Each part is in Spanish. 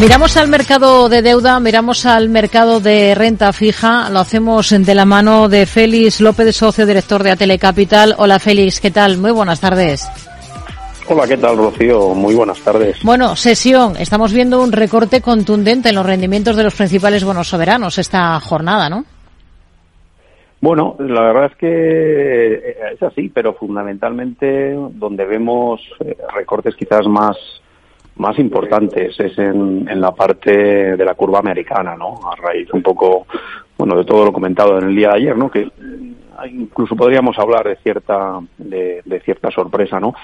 Miramos al mercado de deuda, miramos al mercado de renta fija, lo hacemos de la mano de Félix López, socio director de Atele Capital. Hola Félix, ¿qué tal? Muy buenas tardes. Hola, ¿qué tal, Rocío? Muy buenas tardes. Bueno, sesión. Estamos viendo un recorte contundente en los rendimientos de los principales bonos soberanos esta jornada, ¿no? Bueno, la verdad es que eh, es así, pero fundamentalmente donde vemos eh, recortes quizás más más importantes es en, en la parte de la curva americana, ¿no? A raíz un poco, bueno, de todo lo comentado en el día de ayer, ¿no? Que incluso podríamos hablar de cierta de, de, cierta sorpresa no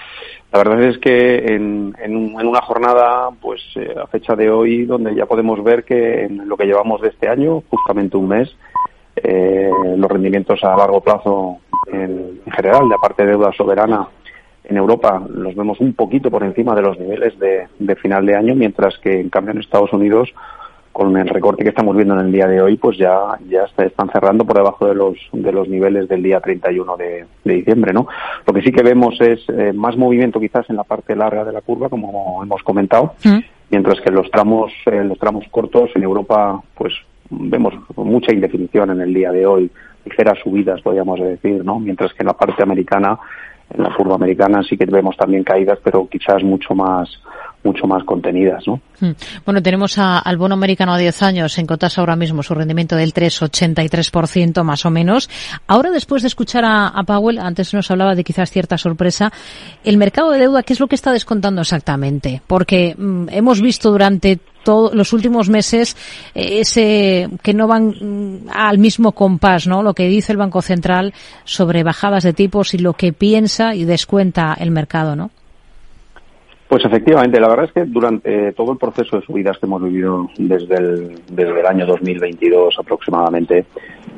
la verdad es que en, en, en una jornada pues eh, a fecha de hoy donde ya podemos ver que en lo que llevamos de este año justamente un mes eh, los rendimientos a largo plazo en, en general de aparte de deuda soberana en Europa los vemos un poquito por encima de los niveles de, de, final de año, mientras que en cambio en Estados Unidos, con el recorte que estamos viendo en el día de hoy, pues ya, ya están cerrando por debajo de los, de los niveles del día 31 de, de diciembre, ¿no? Lo que sí que vemos es eh, más movimiento quizás en la parte larga de la curva, como hemos comentado, mm. mientras que en los tramos, en los tramos cortos en Europa, pues vemos mucha indefinición en el día de hoy, ligeras subidas, podríamos decir, ¿no? Mientras que en la parte americana en la curva americana sí que vemos también caídas, pero quizás mucho más mucho más contenidas, ¿no? Hmm. Bueno, tenemos a, al bono americano a 10 años en cotas ahora mismo, su rendimiento del 3,83% más o menos. Ahora, después de escuchar a, a, Powell, antes nos hablaba de quizás cierta sorpresa, el mercado de deuda, ¿qué es lo que está descontando exactamente? Porque mmm, hemos visto durante los últimos meses eh, ese que no van mm, al mismo compás, ¿no? Lo que dice el Banco Central sobre bajadas de tipos y lo que piensa y descuenta el mercado, ¿no? Pues efectivamente, la verdad es que durante todo el proceso de subidas que hemos vivido desde el, desde el año 2022 aproximadamente,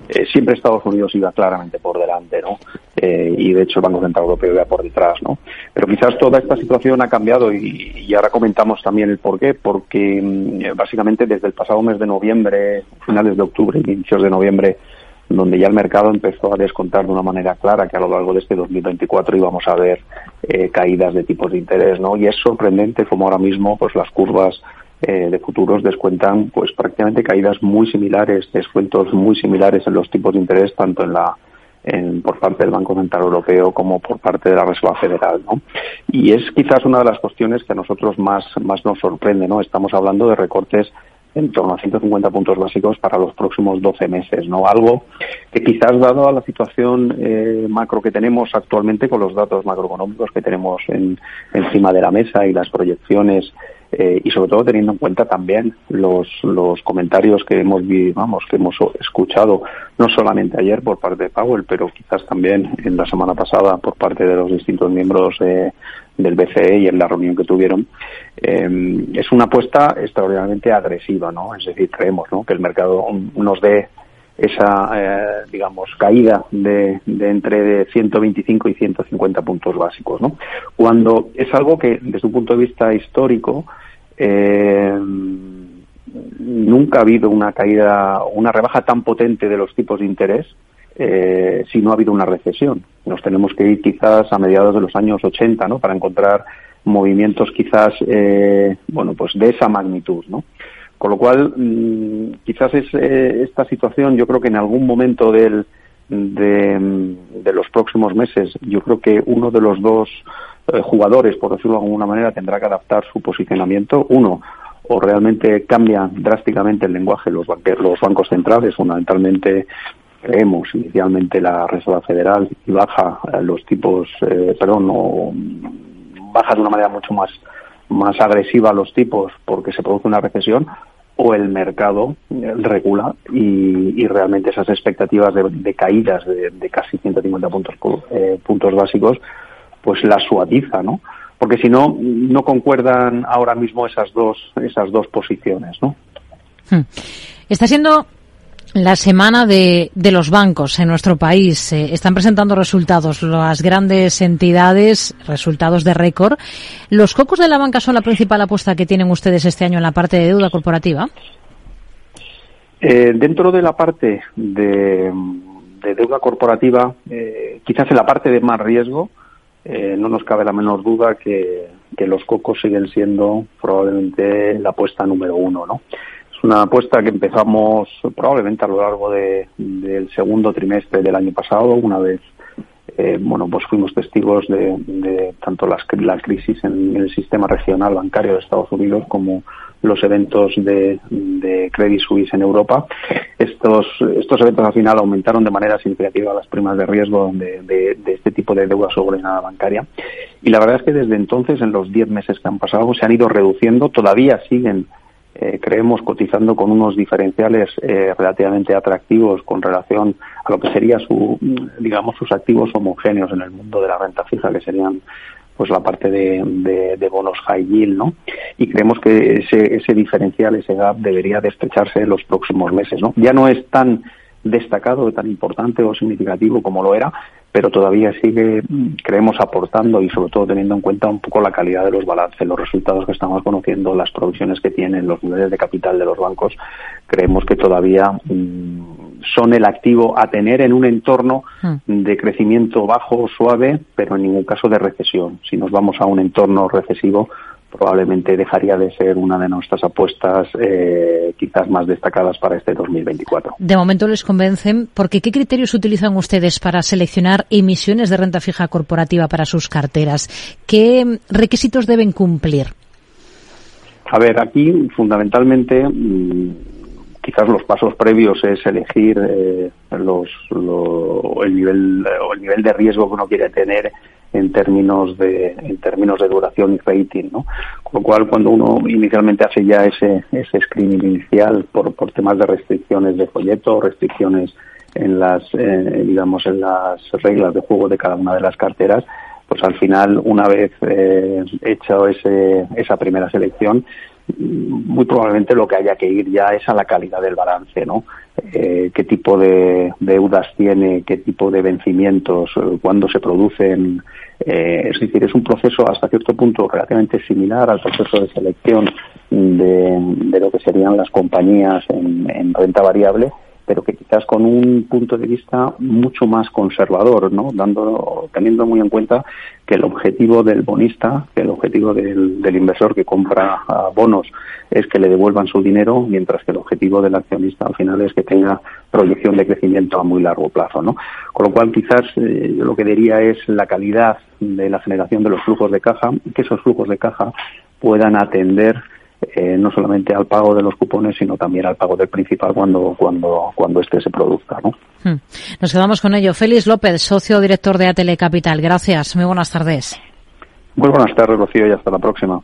eh, siempre Estados Unidos iba claramente por delante, ¿no? Eh, y de hecho el Banco Central Europeo iba por detrás, ¿no? Pero quizás toda esta situación ha cambiado y, y ahora comentamos también el por qué, porque mm, básicamente desde el pasado mes de noviembre, finales de octubre, inicios de noviembre, donde ya el mercado empezó a descontar de una manera clara que a lo largo de este 2024 íbamos a ver eh, caídas de tipos de interés, ¿no? Y es sorprendente como ahora mismo, pues las curvas eh, de futuros descuentan, pues prácticamente caídas muy similares, descuentos muy similares en los tipos de interés, tanto en la en, por parte del Banco Central Europeo como por parte de la Reserva Federal, ¿no? Y es quizás una de las cuestiones que a nosotros más, más nos sorprende, ¿no? Estamos hablando de recortes en torno a 150 puntos básicos para los próximos 12 meses, ¿no? Algo que quizás dado a la situación eh, macro que tenemos actualmente con los datos macroeconómicos que tenemos en, encima de la mesa y las proyecciones eh, y sobre todo teniendo en cuenta también los, los comentarios que hemos vamos que hemos escuchado no solamente ayer por parte de Powell pero quizás también en la semana pasada por parte de los distintos miembros de, del BCE y en la reunión que tuvieron eh, es una apuesta extraordinariamente agresiva no es decir creemos ¿no? que el mercado nos dé esa, eh, digamos, caída de, de, entre 125 y 150 puntos básicos, ¿no? Cuando es algo que, desde un punto de vista histórico, eh, nunca ha habido una caída, una rebaja tan potente de los tipos de interés eh, si no ha habido una recesión. Nos tenemos que ir quizás a mediados de los años 80, ¿no? Para encontrar movimientos quizás, eh, bueno, pues de esa magnitud, ¿no? Con lo cual, mmm, quizás es eh, esta situación, yo creo que en algún momento del, de, de, los próximos meses, yo creo que uno de los dos eh, jugadores, por decirlo de alguna manera, tendrá que adaptar su posicionamiento. Uno, o realmente cambia drásticamente el lenguaje los, los bancos centrales, fundamentalmente creemos inicialmente la Reserva Federal baja eh, los tipos, eh, perdón, o baja de una manera mucho más más agresiva a los tipos porque se produce una recesión o el mercado regula y, y realmente esas expectativas de, de caídas de, de, casi 150 puntos, eh, puntos básicos pues las suaviza, ¿no? Porque si no, no concuerdan ahora mismo esas dos, esas dos posiciones, ¿no? Hmm. Está siendo la semana de, de, los bancos en nuestro país. Eh, están presentando resultados las grandes entidades, resultados de récord. ¿Los cocos de la banca son la principal apuesta que tienen ustedes este año en la parte de deuda corporativa? Eh, dentro de la parte de, de deuda corporativa, eh, quizás en la parte de más riesgo, eh, no nos cabe la menor duda que, que los cocos siguen siendo probablemente la apuesta número uno, ¿no? Es una apuesta que empezamos probablemente a lo largo de, del segundo trimestre del año pasado, una vez eh, bueno, pues fuimos testigos de, tanto las, la crisis en, el sistema regional bancario de Estados Unidos como los eventos de, de Credit Suisse en Europa. Estos, estos eventos al final aumentaron de manera significativa las primas de riesgo de, de este tipo de deuda subordinada bancaria. Y la verdad es que desde entonces, en los diez meses que han pasado, se han ido reduciendo, todavía siguen eh, creemos cotizando con unos diferenciales eh, relativamente atractivos con relación a lo que sería su digamos sus activos homogéneos en el mundo de la renta fija que serían pues la parte de, bonos high yield, ¿no? Y creemos que ese, ese diferencial, ese gap debería de estrecharse en los próximos meses, ¿no? Ya no es tan destacado, tan importante o significativo como lo era, pero todavía sigue, creemos, aportando y sobre todo teniendo en cuenta un poco la calidad de los balances, los resultados que estamos conociendo, las provisiones que tienen, los niveles de capital de los bancos, creemos que todavía mm, son el activo a tener en un entorno hmm. de crecimiento bajo o suave, pero en ningún caso de recesión. Si nos vamos a un entorno recesivo, probablemente dejaría de ser una de nuestras apuestas eh, quizás más destacadas para este 2024. De momento les convencen, porque ¿qué criterios utilizan ustedes para seleccionar emisiones de renta fija corporativa para sus carteras? ¿Qué requisitos deben cumplir? A ver, aquí fundamentalmente mm, quizás los pasos previos es elegir eh, los, el nivel el nivel de riesgo que uno quiere tener en términos de en términos de duración y rating, ¿no? Con lo cual, cuando uno inicialmente hace ya ese ese screening inicial por, por temas de restricciones de folleto, restricciones en las eh, digamos en las reglas de juego de cada una de las carteras, pues al final, una vez eh, hecho ese, esa primera selección, muy probablemente lo que haya que ir ya es a la calidad del balance, ¿no? Eh, qué tipo de deudas tiene, qué tipo de vencimientos, eh, cuándo se producen. Eh, es decir, es un proceso hasta cierto punto relativamente similar al proceso de selección de, de lo que serían las compañías en, en renta variable, pero que quizás con un punto de vista mucho más conservador, ¿no? Dando, teniendo muy en cuenta que el objetivo del bonista, que el objetivo del, inversor que compra bonos es que le devuelvan su dinero, mientras que el objetivo del accionista al final es que tenga proyección de crecimiento a muy largo plazo, ¿no? Con lo cual quizás eh, yo lo que diría es la calidad de la generación de los flujos de caja, que esos flujos de caja puedan atender eh, no solamente al pago de los cupones, sino también al pago del principal cuando, cuando, cuando este se produzca. ¿no? Hmm. Nos quedamos con ello. Félix López, socio director de Atele Capital. Gracias. Muy buenas tardes. Muy buenas tardes, Rocío, y hasta la próxima.